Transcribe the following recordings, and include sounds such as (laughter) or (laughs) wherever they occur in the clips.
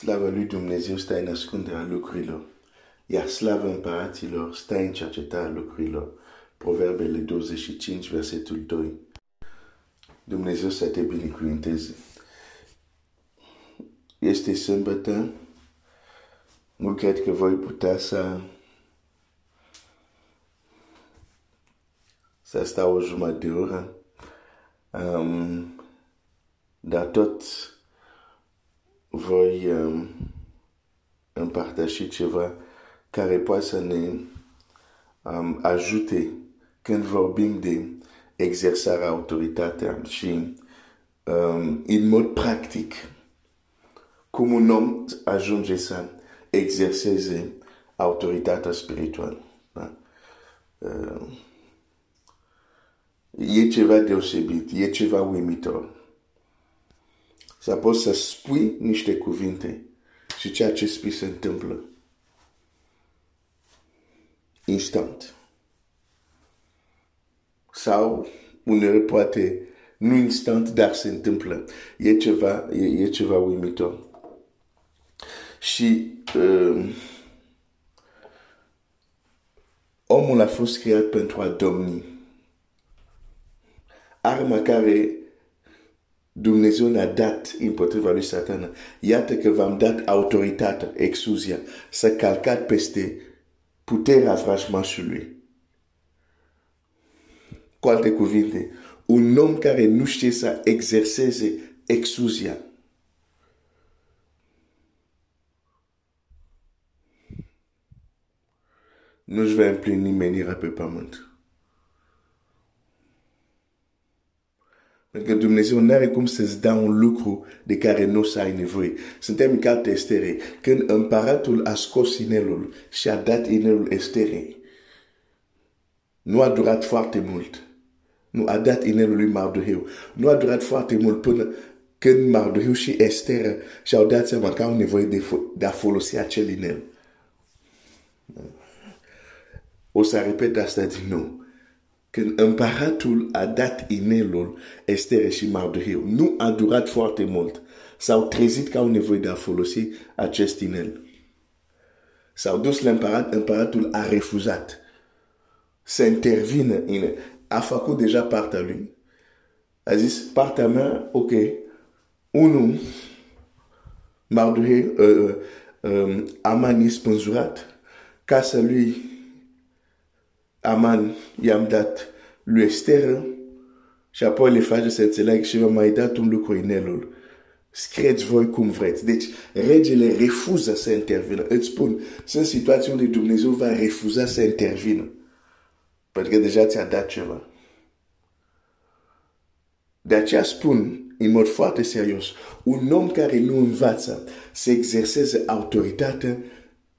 Slavă lui Dumnezeu stă în ascunderea lucrurilor, iar slavă împăraților stă în cercetarea lucrurilor. Proverbele 25, versetul 2. Dumnezeu să te binecuvinteze. Este sâmbătă, nu cred că voi putea să să stau o jumătate de oră, um, dar tot voi um, împărtăși ceva care poate să ne um, ajute când vorbim de exersarea autoritatea și um, în mod practic cum un om ajunge să exerseze autoritatea spirituală. Da? Uh, e ceva deosebit, e ceva uimitor. Să poți să spui niște cuvinte și ceea ce spui se întâmplă. Instant. Sau uneori poate nu instant, dar se întâmplă. E ceva, e, e ceva uimitor. Și uh, omul a fost creat pentru a domni. Arma care Dumnezeu ne-a dat împotriva lui satana. Iată că v-am dat autoritatea, exuzia, să calcat peste puterea vrajmașului. Cu alte cuvinte, un om care nu știe să exerseze exuzia. Nu-și va împlini menirea pe pământ. Pentru că Dumnezeu nu are cum să-ți dea un lucru de care nu să ai nevoie. Suntem în cartea Estere. Când împăratul a scos inelul și a dat inelul Esterei, nu a durat foarte mult. Nu a dat inelul lui Mardoheu. Nu a durat foarte mult până când Mardoheu și Estera și-au dat seama că au nevoie de, de a folosi acel inel. O să repet asta din nou. Când împăratul a dat inelul Estere și Mardoheu, nu a durat foarte mult. S-au trezit că au nevoie de a folosi acest inel. S-au dus la împărat, împăratul a refuzat să intervină în... A făcut deja partea lui. A zis, partea mea, ok, unul, Mardoheu, uh, uh, um, Aman e spânzurat, casa lui Aman i-am dat lui Esther și apoi le face să înțeleg și v-am mai dat un lucru inelul. Scrieți voi cum vreți. Deci, regele refuză să intervină. Îți spun, sunt situații unde Dumnezeu va refuza să intervină. Pentru că deja ți-a dat ceva. De aceea spun, în mod foarte serios, un om care nu învață să exerseze autoritatea,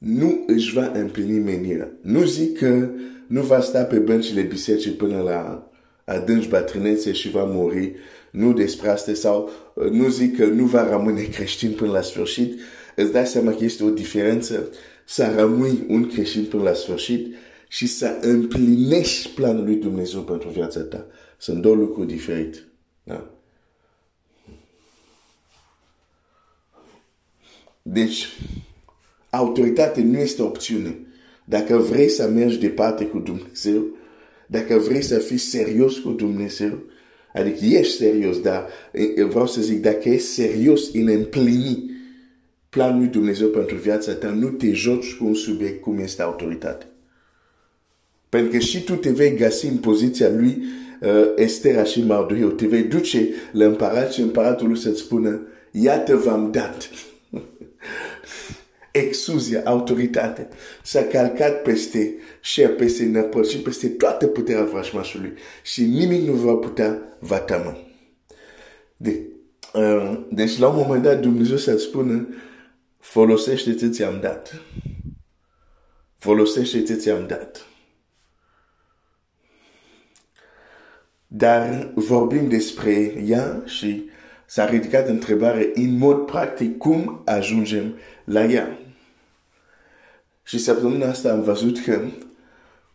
nu își va împlini menirea. Nu zic că nu va sta pe băncile bisericii până la adânci bătrânețe și va muri, nu despre asta, sau uh, nu zic că nu va rămâne creștin până la sfârșit, îți dai seama că este o diferență să rămâi un creștin până la sfârșit și să împlinești planul lui Dumnezeu pentru viața ta. Sunt două lucruri diferite. Da? Deci, autoritatea nu este opțiune. Dacă vrei să mergi departe cu Dumnezeu, dacă vrei să fii serios cu Dumnezeu, adică ești serios, dar vreau să zic, dacă ești serios în împlini planul lui Dumnezeu pentru viața ta, nu te joci cu un subiect cum este autoritate. Pentru că și tu te vei găsi în poziția lui uh, Estera și Mardoheu. Te vei duce la împărat și împăratul lui să-ți spună, iată v-am dat. Exuzia, autoritate, s-a calcat peste și peste năpăr și peste toată puterea vrăjmașului și nimic nu va putea vatama. De, uh, deci la un moment dat Dumnezeu să spună folosește ce ți-am dat. Folosește ce ți-am dat. Dar vorbim despre ea și s-a ridicat întrebare în mod practic cum ajungem la ea. Și săptămâna asta am văzut că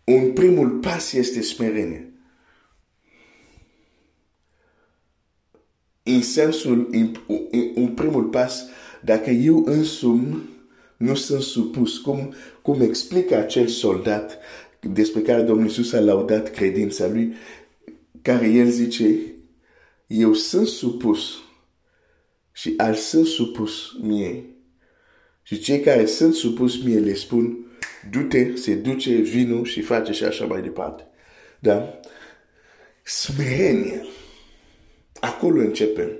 un primul pas este smerenie. În sensul, un primul pas Dacă eu însumi nu sunt supus, cum, cum explică acel soldat despre care Domnul Iisus a laudat credința lui, care el zice, eu sunt supus și al sunt supus mie. Și cei care sunt supus mie le spun, du-te, se duce, vino și face și așa mai departe. Da? Smerenie. Acolo începem.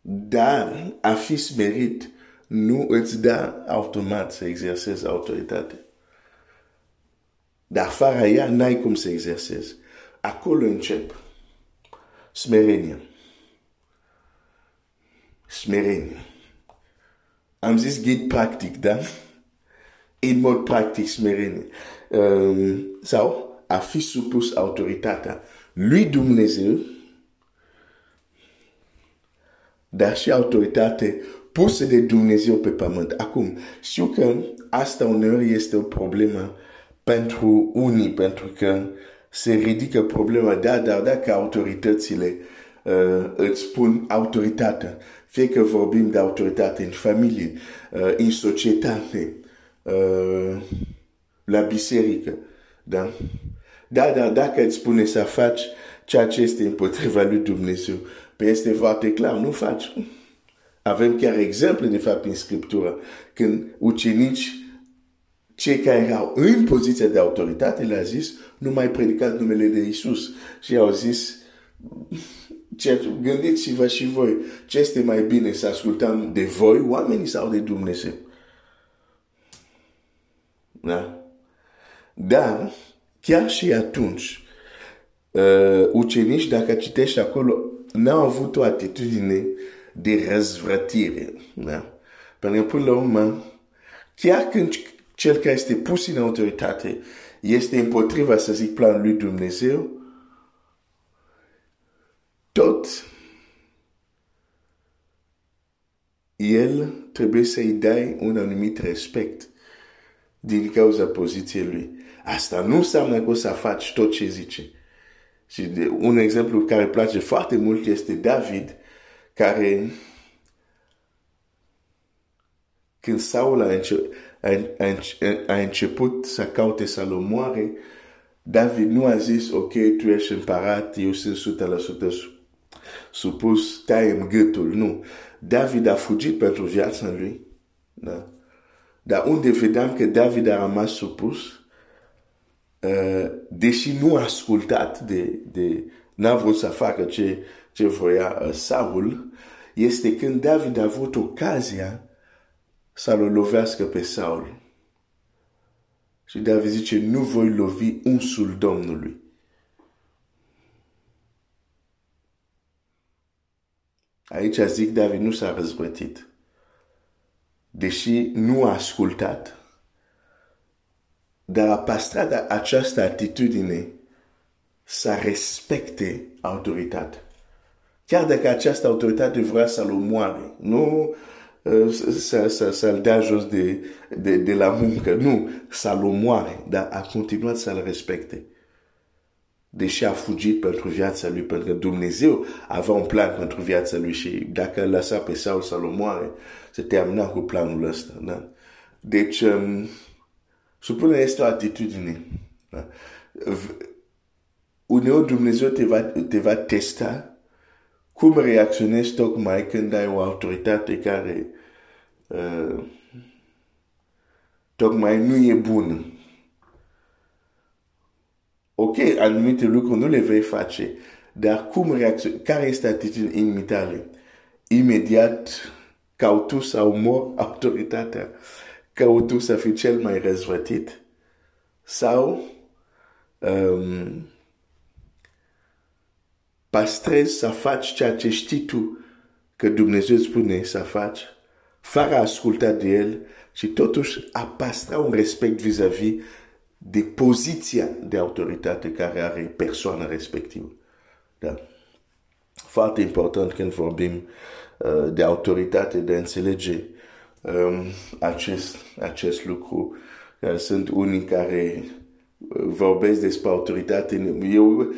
Dar a fi smerit nu îți dă automat să exersezi autoritate. Dar fără ea n-ai cum să exersezi. Acolo încep. Smerenie. Smerenie. Am zis ghid practic, da? În mod practic smerenie. Um, sau a fi supus autoritatea lui Dumnezeu, dar și autoritate pusă de Dumnezeu pe pământ. Acum, știu că asta uneori este o problemă pentru unii, pentru că se ridică problema, da, dar dacă autoritățile uh, îți spun autoritatea, fie că vorbim de autoritate în familie, uh, în societate, uh, la biserică, da? Da, dar dacă îți spune să faci ceea ce este împotriva lui Dumnezeu, pe este foarte clar, nu faci. Avem chiar exemple, de fapt, în Scriptură, când ucenici, cei care erau în poziție de autoritate, le-a zis, nu mai predicați numele de Isus. Și au zis, gândiți-vă și voi, ce este mai bine să ascultăm de voi, oamenii sau de Dumnezeu? Da? Dar, chiar și atunci, uh, ucenici, dacă citești acolo, n-au avut o atitudine de răzvrătire. Da? Pentru că, până la urmă, chiar când cel care este pus în autoritate este împotriva, să zic, planul lui Dumnezeu, tot el trebuie să-i dai un anumit respect din cauza poziției lui. Asta nu înseamnă că o să faci tot ce zice. Și de, un exemplu care place foarte mult este David, care când Saul a, înce- a, a, a început să caute să-l omoare, David nu a zis, ok, tu ești împărat, eu sunt 100% supus, taie gâtul. Nu. David a fugit pentru viața lui. Da? Dar unde vedeam că David a rămas supus, uh, deși nu a ascultat de, de n-a vrut să facă ce, ce voia uh, Saul, este când David a avut ocazia să-l lovească pe Saul. Și David zice, nu voi lovi unsul Domnului. Aici zic David nu s-a răzbătit. Deși nu a ascultat, dar a păstrat această atitudine să respecte autoritatea. Chiar dacă această autoritate vrea să-l omoare, nu uh, să-l dea jos de, de, de la muncă, nu, să-l omoare, dar a continuat să-l respecte. Deși a fugit pentru viața lui, pentru că Dumnezeu avea un plan pentru viața lui și dacă îl lăsa pe Saul să-l omoare, se termina cu planul ăsta. Da? Deci, um, supunerea este o atitudine. Da? Uneori Dumnezeu te va, te va testa cum reacționezi tocmai când ai o autoritate care uh, tocmai nu e bună. Ok, anumite lucruri nu le vei face, dar cum reacționezi, care este atitudinea inimitare? Imediat cautu (laughs) să omor autoritatea, cautu să fii cel mai răzvătit. Sau um, păstrezi să faci ceea ce știi tu că Dumnezeu spune să faci, fără a asculta de El și totuși a păstra un respect vis-a-vis de poziția de autoritate care are persoana respectivă. Da. Foarte important când vorbim uh, de autoritate, de înțelege um, acest, acest lucru. Uh, sunt unii care vorbesc despre autoritate, eu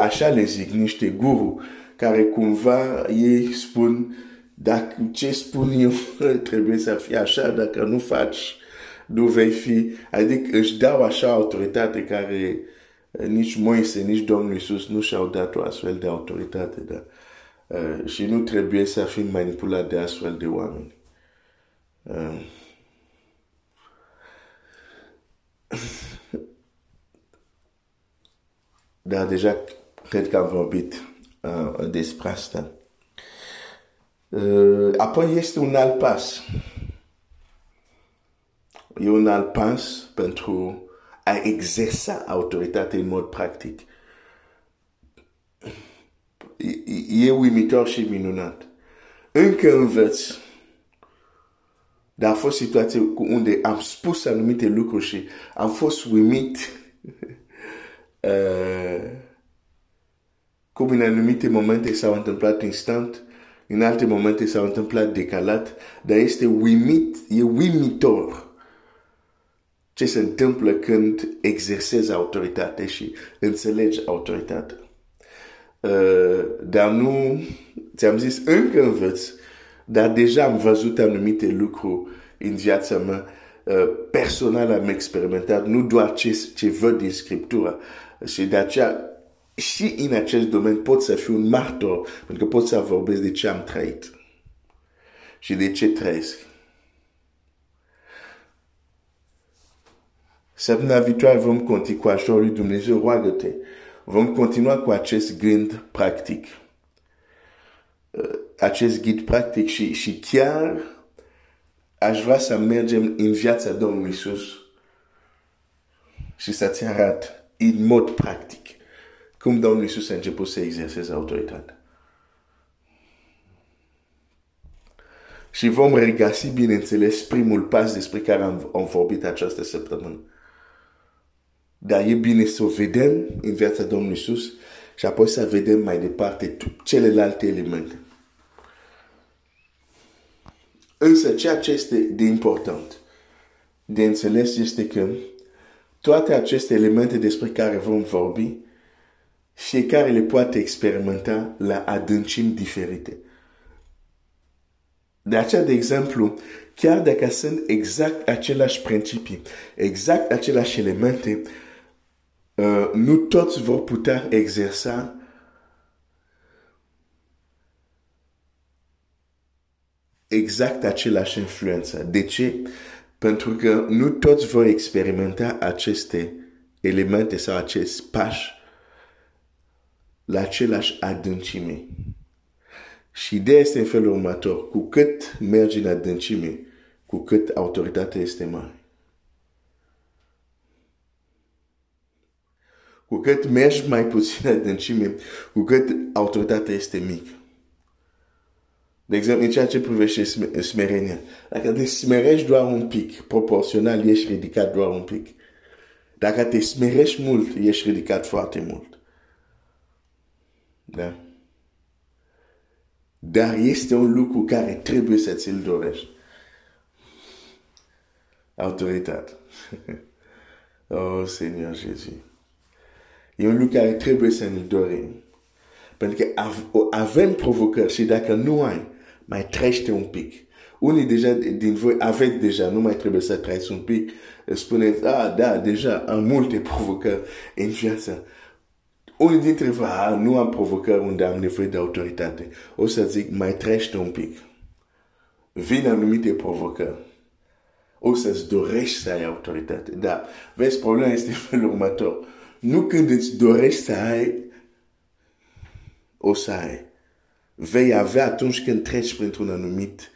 așa le zic, niște guru, care cumva ei spun dacă ce spun eu (laughs) trebuie să fie așa, dacă nu faci, nu vei fi, adică își dau așa autoritate care nici Moise, nici Domnul Iisus nu și-au dat o astfel de autoritate, da? Uh, și nu trebuie să fim manipulat de astfel de oameni. Uh, dar deja cred că am vorbit uh, despre asta. Uh, apoi este un alt pas. E un alt pas pentru a exersa autoritate în mod practic. E, e uimitor și minunat. Încă învăț. Dar a fost situație unde am spus anumite lucruri și am fost uimit (laughs) uh, cum în anumite momente s-au întâmplat instant, în alte momente s-au întâmplat decalat, dar este uimit, e uimitor ce se întâmplă când exersezi autoritate și înțelegi autoritatea. Uh, dar nu, ți-am zis, încă învăț, dar deja am văzut anumite lucruri în viața mea uh, personal am experimentat, nu doar ce, ce văd din Scriptura. Și de aceea, și în acest domeniu pot să fiu un martor, pentru că pot să vorbesc de ce am trăit și de ce trăiesc. Săptămâna viitoare vom continua cu ajutorul lui Dumnezeu, roagă-te. Vom continua cu acest gând practic. Uh, acest ghid practic și, și chiar aș vrea să mergem în viața Domnului Iisus și să-ți arăt în mod practic cum Domnul Iisus a început să exerseze autoritatea. Și vom regăsi, bineînțeles, primul pas despre care am, am vorbit această săptămână. Dar e bine să o vedem în viața Domnului Iisus și apoi să vedem mai departe celelalte elemente. Însă ceea ce este de important de înțeles este că toate aceste elemente despre care vom vorbi, fiecare le poate experimenta la adâncimi diferite. De aceea, de exemplu, chiar dacă sunt exact aceleași principii, exact aceleași elemente, uh, nu toți vor putea exersa exact același influență. De ce? Pentru că nu toți vor experimenta aceste elemente sau acest pași la același adâncime. Și ideea este în felul următor. Cu cât mergi în adâncime, cu cât autoritatea este mare. Cu cât mergi mai puțin adâncime, cu cât autoritatea este mică. De exemplu, în ceea ce privește smerenia. Dacă te smerești doar un pic, proporțional, ești ridicat doar un pic. Dacă te smerești mult, ești ridicat foarte mult. Da? Dar este un lucru care trebuie să ți-l dorești. Autoritate. oh, Seigneur Jésus. E un lucru care trebuie să ne dorim. Pentru că avem provocări și dacă nu ai, mai trăiește un pic. Unii deja din voi aveți deja, nu mai trebuie să trăiți un pic. Spuneți, ah, da, deja am multe provocări în viață. Unii dintre voi, ah, nu am provocări unde am nevoie de autoritate. O să zic, mai trăiește un pic. Vin anumite provocări. O să-ți dorești să ai autoritate. Da, vezi, problema (laughs) este felul următor. Nu când îți dorești să ai, o să ai vei avea atunci când treci printr-un anumit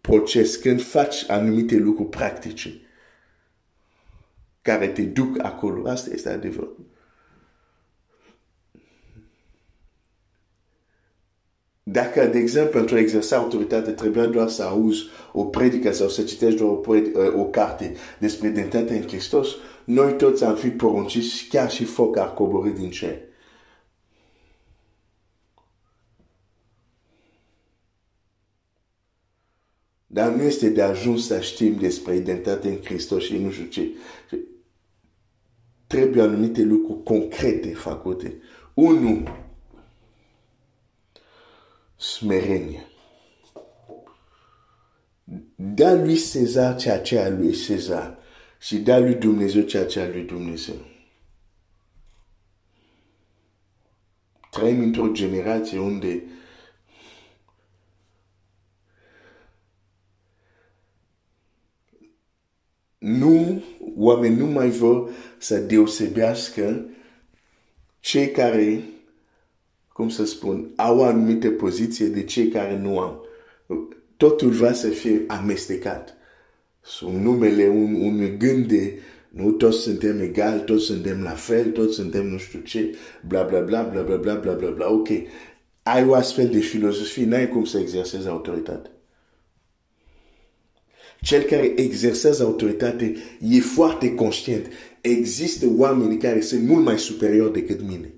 proces, când faci anumite lucruri practice care te duc acolo. Asta este adevărul. Dacă, de exemplu, pentru a exersa autoritate trebuia doar să auzi o predică sau să citești doar o, uh, o carte despre identitatea în Hristos, noi toți am fi porunciți chiar și foc ar coborâ din cer. Dar nu este de ajuns să știm despre identitate în Hristos și nu știu ce. Trebuie anumite lucruri concrete făcute. Unu, smerenie. Da lui Cezar ceea ce a lui Cezar și da lui Dumnezeu ceea ce a lui Dumnezeu. Trăim într-o generație unde nu, oameni nu mai vor să deosebească cei care, cum să spun, au o anumită poziție de cei care nu au. Totul va să fie amestecat. Sub numele un, un gând de nu toți suntem egali, toți suntem la fel, toți suntem nu știu ce, bla bla bla bla bla bla bla bla bla. Ok. Ai o astfel de filozofie, n-ai cum să exersezi autoritate. Cel care exersează autoritate e foarte conștient. Există oameni care sunt mult mai superiori decât mine.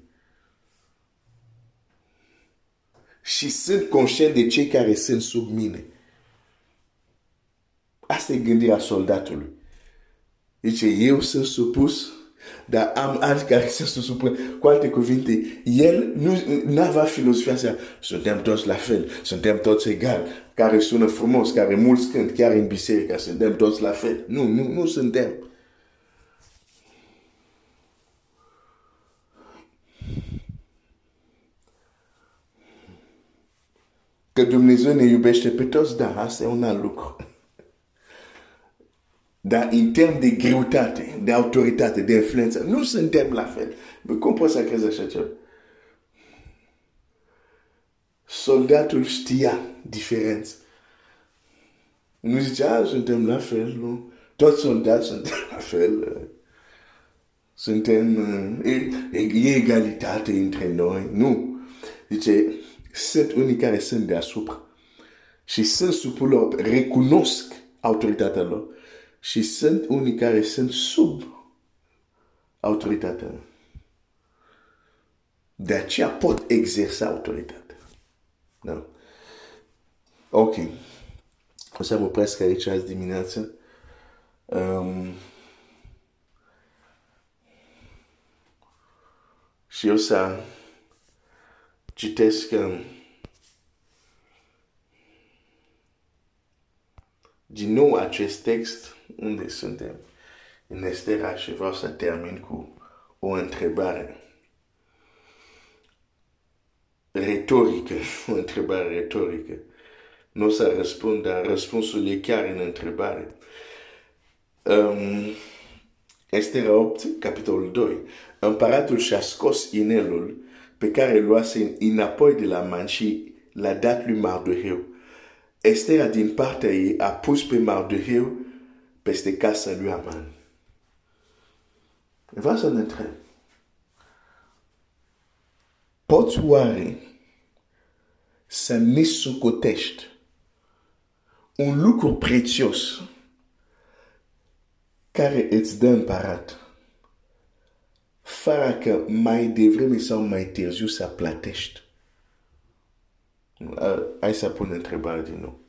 Și sunt conștient de cei care sunt sub mine. Asta e gândirea soldatului. Zice, eu sunt supus, dar am alți care sunt supus. Cu alte cuvinte, el nu avea filozofia asta. Suntem toți la fel, suntem toți egali, care sună frumos, care mulți cânt, chiar în biserică, suntem toți la fel. Nu, nu, nu suntem. Că Dumnezeu ne iubește pe toți, da, asta e un alt lucru. Dar în termen de greutate, de autoritate, de influență, nu suntem la fel. Cum poți să crezi așa ceva? Soldatul știa diferență. Nu zicea, suntem la fel, nu? Toți soldați suntem la fel. Suntem, e egalitate între noi. Nu. Zice, sunt unii care sunt deasupra. Și sunt supul lor, recunosc autoritatea lor. Și sunt unii care sunt sub autoritatea. De aceea pot exersa autoritatea. Da? Ok. O să mă opresc aici azi dimineață. Um, și o să citesc um, din nou acest text unde suntem în Estera și vreau să termin cu o întrebare retorică, (laughs) o întrebare retorică. Nu o să răspund, dar răspunsul e chiar în întrebare. Um, Estera 8, capitolul 2. Împăratul și-a scos inelul pe care îl luase înapoi de la man și l-a dat lui Mardoheu. Estera din partea ei a pus pe Mardoheu peste casa lui Aman. Vreau să ne întreb. Poți oare să ne sucotești un lucru prețios care îți dă împărat fără că mai devreme sau mai târziu să plătești? Hai să pun întrebarea din nou.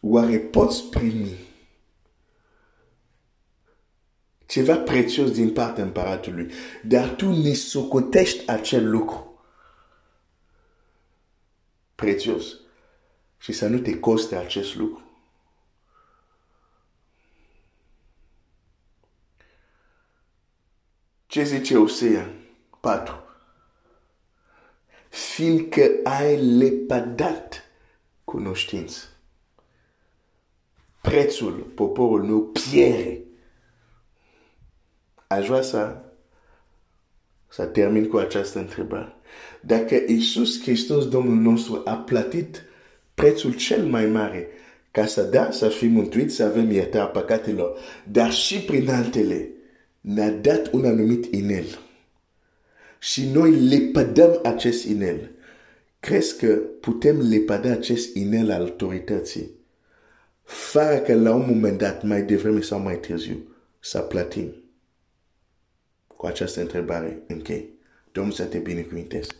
Oare poți primi ceva prețios din partea împăratului, dar tu ne socotești acel lucru prețios și să nu te coste acest lucru. Ce zice Osea 4? Fiindcă ai lepădat cunoștință. Prețul poporul meu pierde Aș vrea să, să termin cu această întrebare. Dacă Iisus Hristos, Domnul nostru, a plătit prețul cel mai mare ca să da să fim mântuiți, să avem iertarea păcatelor, dar și prin altele, ne-a dat un anumit inel. Și noi lepădăm acest inel. Crezi că putem lepăda acest inel al autorității fără că la un moment dat, mai devreme sau mai târziu, să plătim? cu această întrebare închei. Domnul să te binecuvinteze.